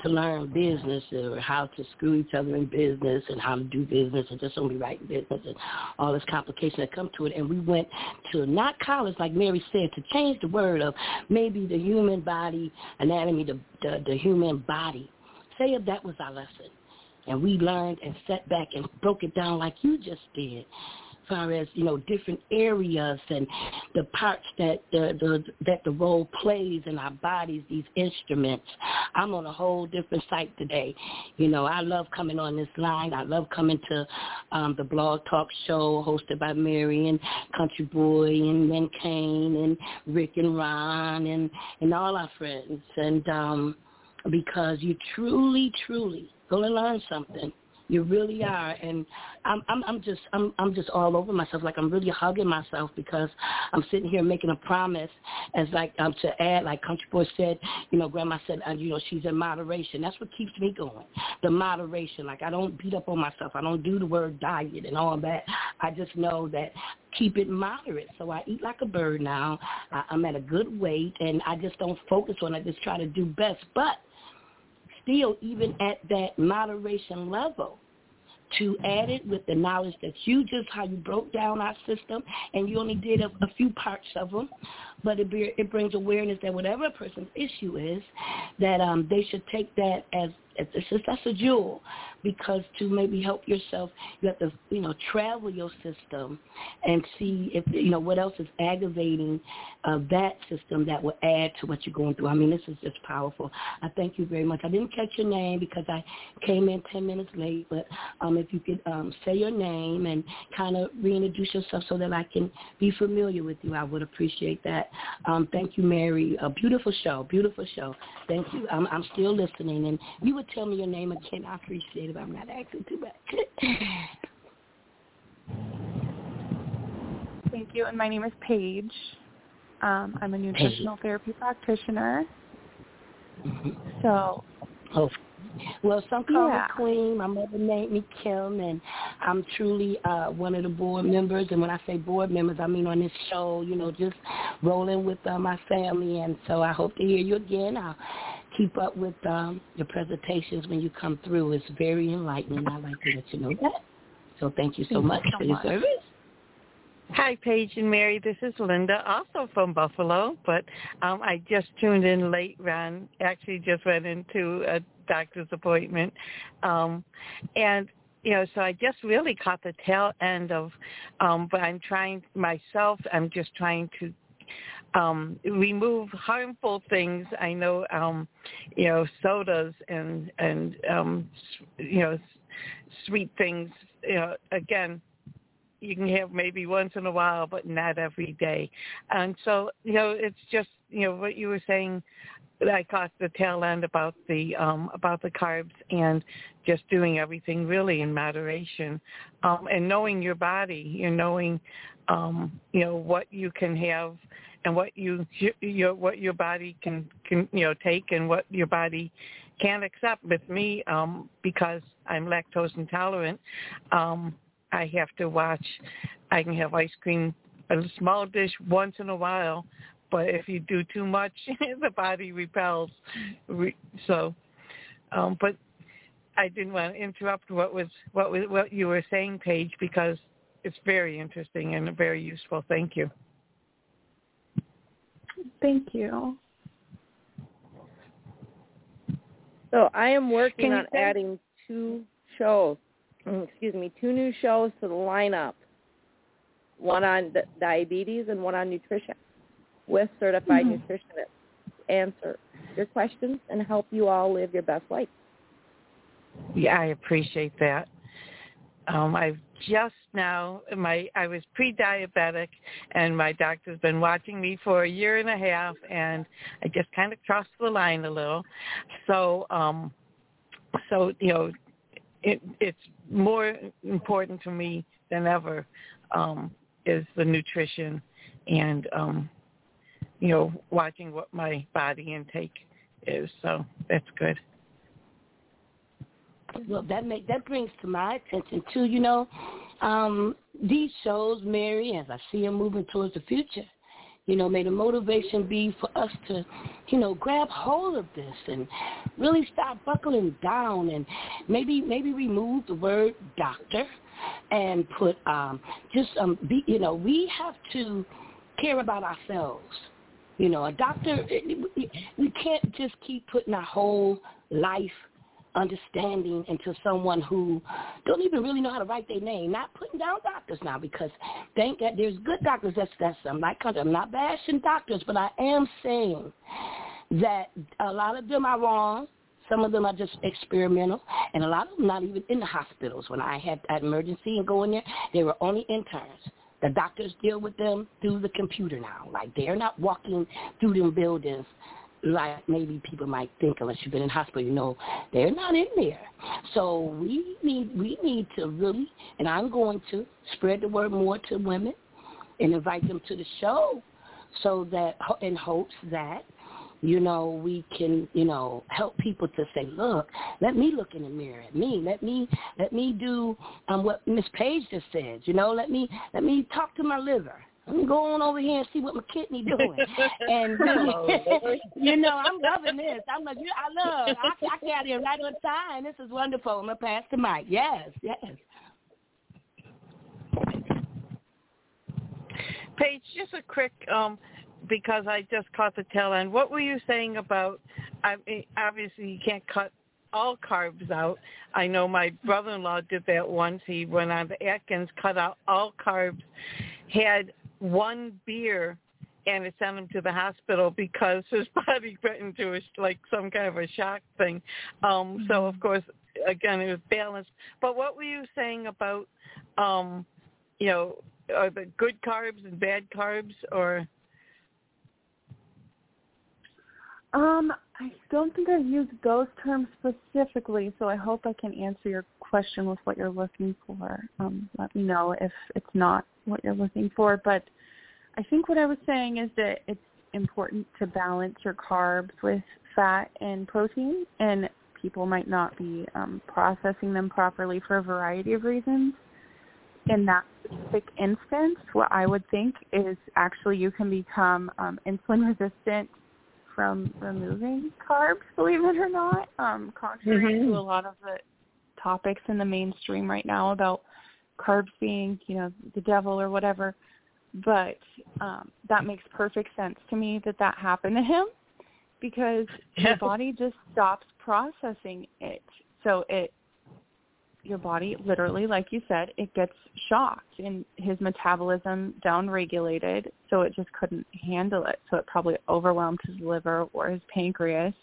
to learn business or how to screw each other in business and how to do business and just only write business and all this complication that come to it. And we went to not college, like Mary said, to change the word of maybe the human body anatomy, the, the, the human body. Say if that was our lesson. And we learned and sat back and broke it down like you just did far as you know different areas and the parts that the, the that the role plays in our bodies, these instruments. I'm on a whole different site today. You know, I love coming on this line. I love coming to um, the Blog Talk Show hosted by Mary and Country Boy and Len Kane and Rick and Ron and and all our friends and um, because you truly, truly gonna learn something you really are, and I'm I'm I'm just I'm I'm just all over myself. Like I'm really hugging myself because I'm sitting here making a promise, as like um to add, like Country Boy said, you know, Grandma said, uh, you know, she's in moderation. That's what keeps me going. The moderation. Like I don't beat up on myself. I don't do the word diet and all that. I just know that keep it moderate. So I eat like a bird now. I, I'm at a good weight, and I just don't focus on it. I just try to do best, but still even at that moderation level to add it with the knowledge that you just how you broke down our system and you only did a, a few parts of them but it, be, it brings awareness that whatever a person's issue is that um, they should take that as it's just that's a jewel because to maybe help yourself you have to you know travel your system and see if you know what else is aggravating uh, that system that will add to what you're going through. I mean this is just powerful. I thank you very much. I didn't catch your name because i came in 10 minutes late but um if you could um say your name and kind of reintroduce yourself so that i can be familiar with you i would appreciate that. Um thank you mary. A beautiful show beautiful show. Thank you. I'm i'm still listening and you would tell me your name again. I appreciate it but i'm not asking too much Thank you. And my name is Paige. Um, I'm a nutritional therapy practitioner. So, Oh, well, some call Yeah. me Queen. My mother named me Kim, and I'm truly uh, one of the board members. And when I say board members, I mean on this show, you know, just rolling with uh, my family. And so I hope to hear you again. I'll keep up with um, your presentations when you come through. It's very enlightening. I'd like to let you know that. So thank you so Thank you much so for your much. service. Hi, Paige and Mary. This is Linda, also from Buffalo, but um, I just tuned in late, Ron. Actually, just went into a doctor's appointment, um, and you know, so I just really caught the tail end of. Um, but I'm trying myself. I'm just trying to um remove harmful things i know um you know sodas and and um you know sweet things you know again you can have maybe once in a while, but not every day. And so, you know, it's just, you know, what you were saying. I caught the tail end about the um, about the carbs and just doing everything really in moderation, um, and knowing your body. You're knowing, um, you know, what you can have and what you your what your body can can you know take and what your body can't accept. With me, um, because I'm lactose intolerant. Um, I have to watch. I can have ice cream, a small dish once in a while, but if you do too much, the body repels. So, um, but I didn't want to interrupt what was what was what you were saying, Paige, because it's very interesting and very useful. Thank you. Thank you. So I am working on say- adding two shows, mm, excuse me, two new shows to the lineup. One on di- diabetes and one on nutrition with certified Mm-hmm. nutritionists. to Answer your questions and help you all live your best life. Yeah, I appreciate that. Um, I've just now my I was pre-diabetic, and my doctor's been watching me for a year and a half, and I just kind of crossed the line a little. So, um, so you know, it, it's more important to me than ever um, is the nutrition and um, you know watching what my body intake is. So that's good. Well, that make that brings to my attention too. You know, um, these shows, Mary, as I see them moving towards the future. You know, may the motivation be for us to, you know, grab hold of this and really start buckling down and maybe maybe remove the word doctor and put um just um be you know, we have to care about ourselves. You know, a doctor we can't just keep putting our whole life understanding into someone who don't even really know how to write their name. Not putting down doctors now because thank God there's good doctors. That's that's I'm not I'm not bashing doctors, but I am saying that a lot of them are wrong. Some of them are just experimental, and a lot of them not even in the hospitals. When I had an emergency and go in there, they were only interns. The doctors deal with them through the computer now. Like they're not walking through them buildings like maybe people might think unless you've been in hospital, you know, they're not in there. So we need we need to really and I'm going to spread the word more to women and invite them to the show so that in hopes that you know, we can, you know, help people to say, look, let me look in the mirror at me. Let me let me do um what Miss Paige just said, you know, let me let me talk to my liver. I'm going over here and see what my kidney doing. and you know, I'm loving this. I'm like, I love. I, I got here right on time. This is wonderful. I'm gonna pass the mic. Yes, yes. Paige, just a quick um because I just caught the tail end. What were you saying about? I mean, obviously, you can't cut all carbs out. I know my brother-in-law did that once. He went on the Atkins, cut out all carbs, had one beer, and it sent him to the hospital because his body went into a, like some kind of a shock thing. Um, so of course, again, it was balanced. But what were you saying about, um, you know, are the good carbs and bad carbs, or? Um, I don't think I've used those terms specifically, so I hope I can answer your question with what you're looking for. Um, let me know if it's not what you're looking for. But I think what I was saying is that it's important to balance your carbs with fat and protein, and people might not be um, processing them properly for a variety of reasons. In that specific instance, what I would think is actually you can become um, insulin resistant from removing carbs, believe it or not, um, contrary mm-hmm. to a lot of the topics in the mainstream right now about carbs being, you know, the devil or whatever. But um, that makes perfect sense to me that that happened to him because your body just stops processing it. So it your body literally like you said it gets shocked and his metabolism downregulated so it just couldn't handle it. So it probably overwhelmed his liver or his pancreas.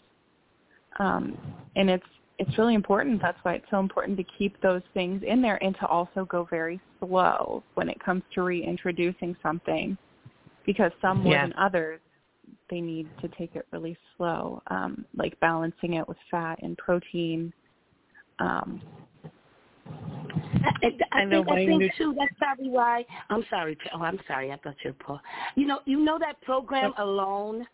Um and it's it's really important. That's why it's so important to keep those things in there and to also go very slow when it comes to reintroducing something because some more yeah. than others they need to take it really slow um like balancing it with fat and protein um I, I, think, I think too. That's probably why. I'm sorry. Oh, I'm sorry. I thought you were Paul. You know, you know that program alone.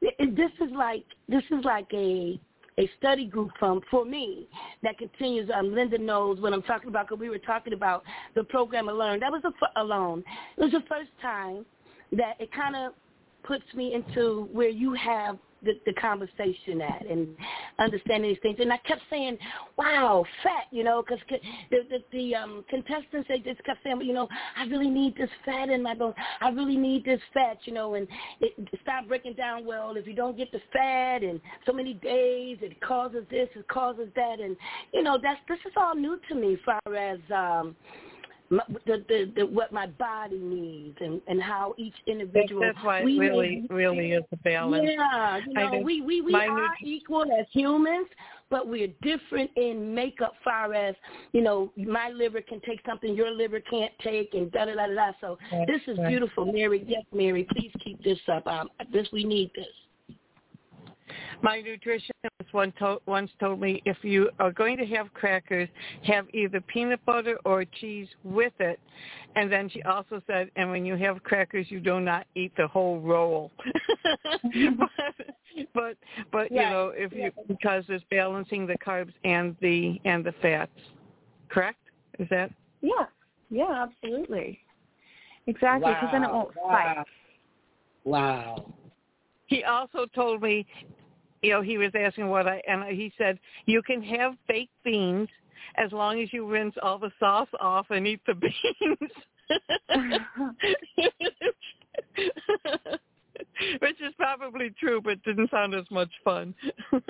This is like this is like a a study group from for me that continues. Um, Linda knows what I'm talking about because we were talking about the program alone. That was a, alone. It was the first time that it kind of puts me into where you have the, the conversation at and understanding these things. And I kept saying, "Wow, fat," you know, because the the, the um, contestants they just kept saying, "You know, I really need this fat in my bones. I really need this fat," you know, and it, it started breaking down. Well, if you don't get the fat in so many days, it causes this, it causes that, and you know, that's this is all new to me, as far as um, my, the, the, the what my body needs and and how each individual that's why it really need, really is a balance. Yeah you know we we we are equal as humans but we're different in makeup far as you know my liver can take something your liver can't take and da da da da so right, this is right. beautiful. Mary yes mary please keep this up. Um this we need this my nutritionist one to- once told me if you are going to have crackers, have either peanut butter or cheese with it. And then she also said, and when you have crackers, you do not eat the whole roll. Mm-hmm. but but, but you know, if you because it's balancing the carbs and the and the fats. Correct? Is that? Yeah. Yeah, absolutely. Exactly, because wow. then it won't wow. fight. Wow. He also told me you know, he was asking what I, and he said, you can have baked beans as long as you rinse all the sauce off and eat the beans. Which is probably true, but didn't sound as much fun.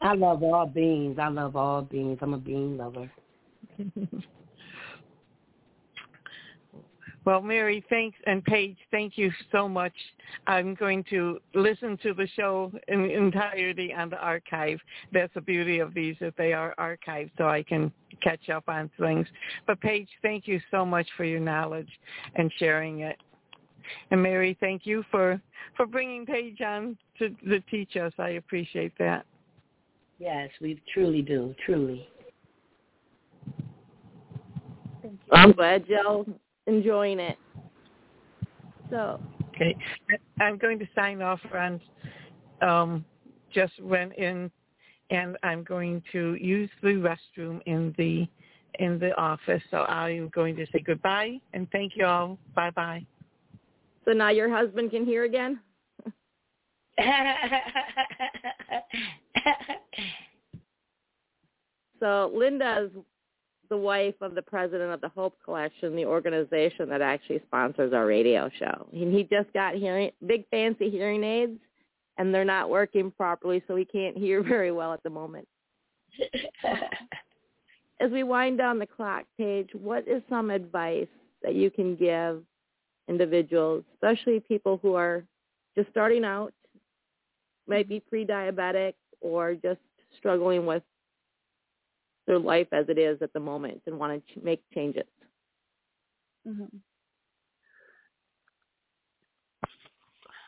I love all beans. I love all beans. I'm a bean lover. Well, Mary, thanks, and Paige, thank you so much. I'm going to listen to the show in entirety on the archive. That's the beauty of these, that they are archived, so I can catch up on things. But Paige, thank you so much for your knowledge and sharing it. And Mary, thank you for for bringing Paige on to, to teach us. I appreciate that. Yes, we truly do, truly. I'm glad y'all enjoying it. So Okay, I'm going to sign off, Ron. Um, just went in, and I'm going to use the restroom in the in the office. So I'm going to say goodbye and thank you all. Bye bye. so now your husband can hear again? So Linda is the wife of the president of the Hope Collection, the organization that actually sponsors our radio show. And he just got hearing big fancy hearing aids and they're not working properly so he can't hear very well at the moment. As we wind down the clock, Paige, what is some advice that you can give individuals, especially people who are just starting out, might be pre-diabetic or just struggling with their life as it is at the moment and want to make changes? hmm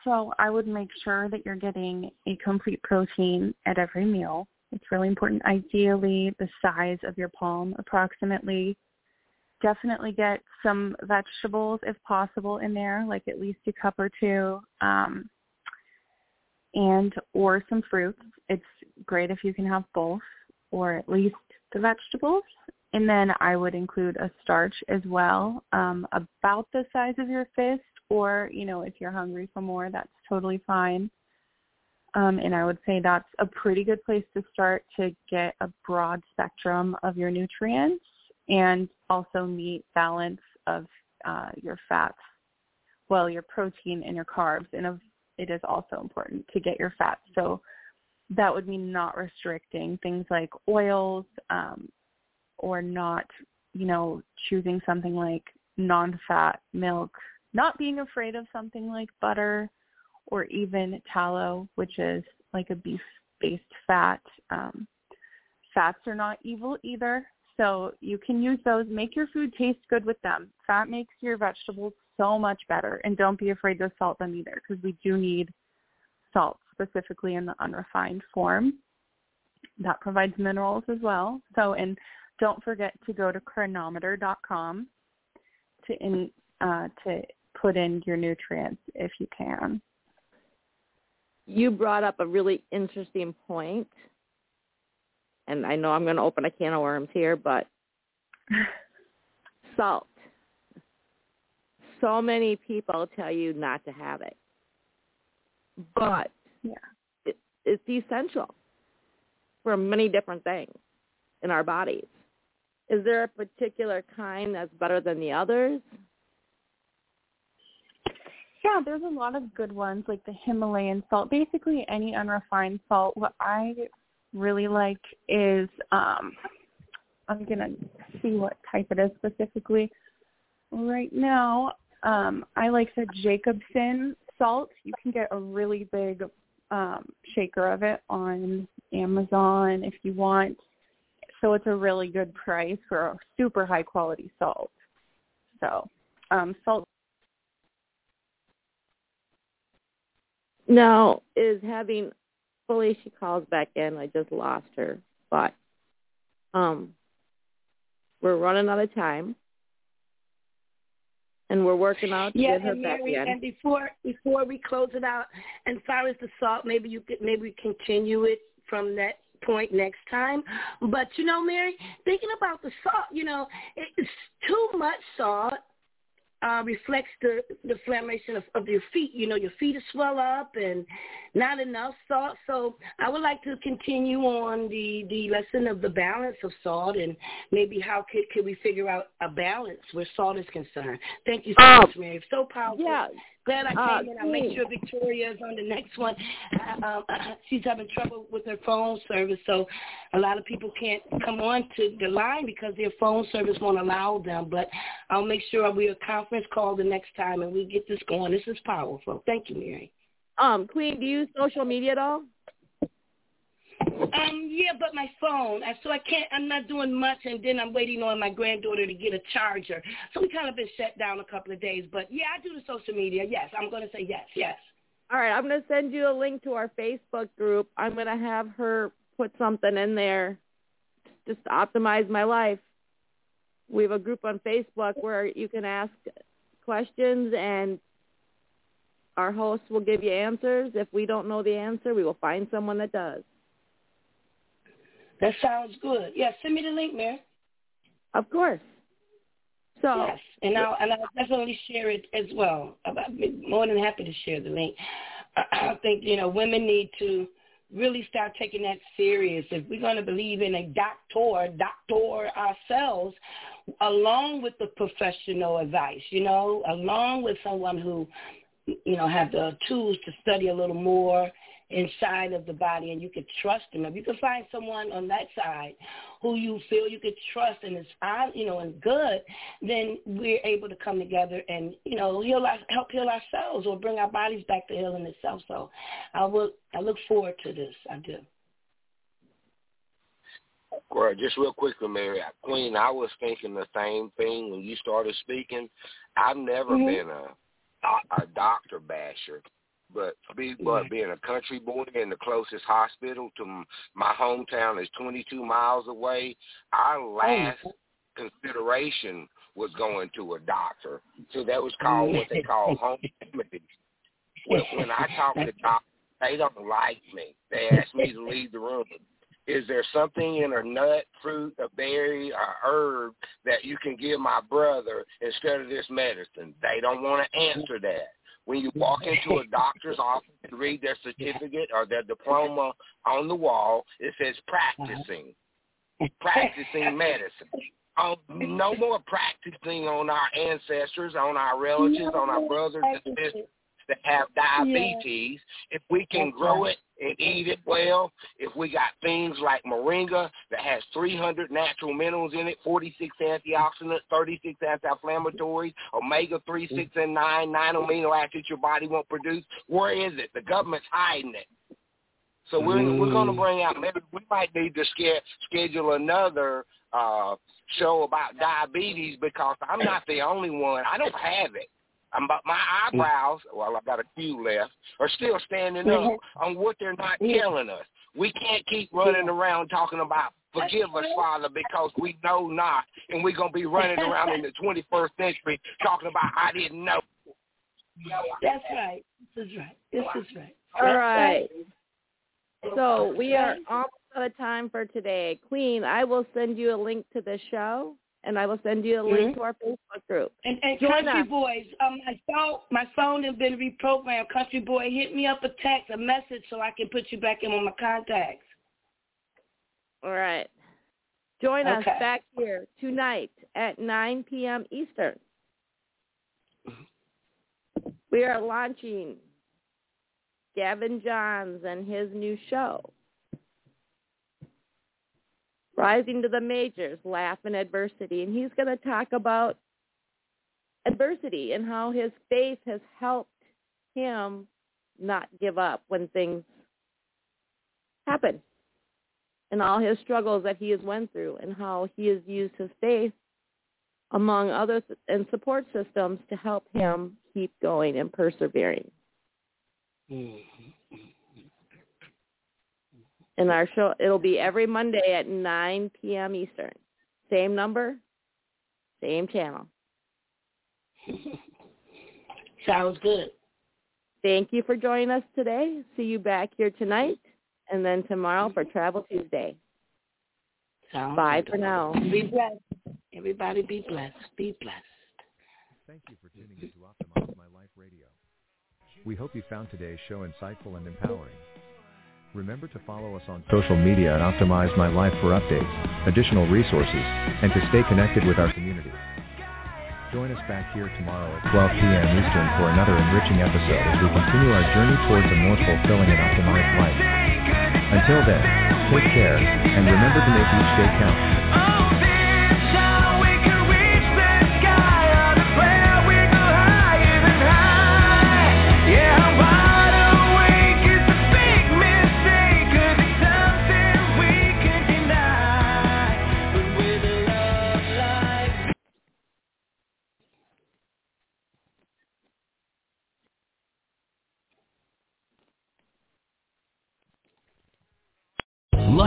So I would make sure that you're getting a complete protein at every meal. It's really important. Ideally, the size of your palm, approximately. Definitely get some vegetables if possible in there, like at least a cup or two, um, and or some fruits. It's great if you can have both, or at least the vegetables. And then I would include a starch as well, um, about the size of your fist, or you know, if you're hungry for more, that's totally fine. Um, and I would say that's a pretty good place to start to get a broad spectrum of your nutrients and also meet balance of uh, your fats, well, your protein and your carbs. And it is also important to get your fats. So that would mean not restricting things like oils um, or not, you know, choosing something like non-fat milk, not being afraid of something like butter or even tallow, which is like a beef-based fat. Um, fats are not evil either, so you can use those. Make your food taste good with them. Fat makes your vegetables so much better, and don't be afraid to salt them either, because we do need salt specifically in the unrefined form. That provides minerals as well. So, and don't forget to go to cronometer.com to in uh, to put in your nutrients if you can. You brought up a really interesting point, and I know I'm going to open a can of worms here, but salt. So many people tell you not to have it, but Yeah. it, it's essential for many different things in our bodies. Is there a particular kind that's better than the others? Yeah, there's a lot of good ones like the Himalayan salt. Basically any unrefined salt. What I really like is um I'm gonna see what type it is specifically. Right now, um, I like the Jacobsen salt. You can get a really big um shaker of it on Amazon if you want. So it's a really good price for a super high quality salt. So um salt Now, is having fully she calls back in. I just lost her, but um, we're running out of time, and we're working out to Yeah, get her and back Mary, in. and before before we close it out, and far as the salt, maybe you could maybe continue it from that point next time. But you know, Mary, thinking about the salt, you know, it's too much salt uh, reflects the the inflammation of, of your feet. You know, your feet are swell up, and not enough salt. So I would like to continue on the the lesson of the balance of salt, and maybe how could could we figure out a balance where salt is concerned. Thank you so Oh. much, Mary. So powerful. Yeah, Glad I Uh, came in. I'll make sure Victoria is on the next one. Uh, um, she's having trouble with her phone service, so a lot of people can't come on to the line because their phone service won't allow them. But I'll make sure we a conference call the next time and we get this going. This is powerful. Thank you, Mary. Um, Queen, do you use social media at all? Um, yeah, but my phone. So I can't. I'm not doing much, and then I'm waiting on my granddaughter to get a charger. So we kind of been shut down a couple of days. But yeah, I do the social media. Yes, I'm going to say yes, yes. All right, I'm going to send you a link to our Facebook group. I'm going to have her put something in there just to optimize my life. We have a group on Facebook where you can ask questions and our host will give you answers. If we don't know the answer, we will find someone that does. That sounds good. Yeah, send me the link, Mary. Of course. So, Yes, and I'll and I'll definitely share it as well. I'd be more than happy to share the link. I think you know women need to really start taking that serious. If we're going to believe in a doctor, doctor ourselves, along with the professional advice, you know, along with someone who, you know, have the tools to study a little more inside of the body and you could trust them. If you can find someone on that side who you feel you could trust and is fine, you know, and good, then we're able to come together and, you know, heal our, help heal ourselves or bring our bodies back to healing itself. So I will I look forward to this. I do. Well, just real quickly, Mary, Queen, I was thinking the same thing when you started speaking. I've never Mhm. been a a doctor basher, but be, but being a country boy in the closest hospital to my hometown is 22 miles away. Our oh. last consideration was going to a doctor, so that was called what they call home remedies. When, when I talk to doctors, they don't like me. They ask me to leave the room. Is there something in a nut, fruit, a berry, a herb that you can give my brother instead of this medicine? They don't want to mm-hmm. answer that. When you walk into a doctor's office and read their certificate or their diploma on the wall, it says practicing, practicing medicine. Um, no more practicing on our ancestors, on our relatives, on our brothers and sisters that have diabetes, if we can grow it and eat it well, if we got things like moringa that has 300 natural minerals in it, 46 antioxidants, 36 anti-inflammatories, omega-3, 6, and 9, 9 amino acids your body won't produce, where is it? The government's hiding it. So we're we're going to bring out. Maybe we might need to ske- schedule another uh show about diabetes because I'm not the only one. I don't have it. But my mm. eyebrows, well, I've got a few left, are still standing mm-hmm. up on what they're not mm. telling us. We can't keep running around talking about forgive us, mm-hmm. Father, because we know not, and we're gonna be running around in the 21st century talking about I didn't know. That's right. This is right. This is right. all right. So we are almost out of time for today. Queen, I will send you a link to the show, and I will send you a link Mhm. to our Facebook group. And, and Join country us. boys, um, my phone, my phone has been reprogrammed. Country boy, hit me up a text, a message, so I can put you back in on my contacts. All right. Join us back here tonight at 9 p.m. Eastern. We are launching Gavin Johns and his new show, Rising to the Majors, Laugh in Adversity. And he's going to talk about adversity and how his faith has helped him not give up when things happen and all his struggles that he has went through and how he has used his faith among others and support systems to help him keep going and persevering. Mm-hmm. And our show it'll be every Monday at 9 p.m. Eastern. Same number, same channel. Sounds good. Thank you for joining us today. See you back here tonight and then tomorrow for Travel Tuesday. Sounds Bye good. for now. Be blessed. Everybody be blessed. Be blessed. Thank you for tuning in to Optimize My Life Radio. We hope you found today's show insightful and empowering. Remember to follow us on social media at Optimize My Life for updates, additional resources, and to stay connected with our community. Join us back here tomorrow at 12 p.m. Eastern for another enriching episode as we continue our journey towards a more fulfilling and optimized life. Until then, take care, and remember to make each day count.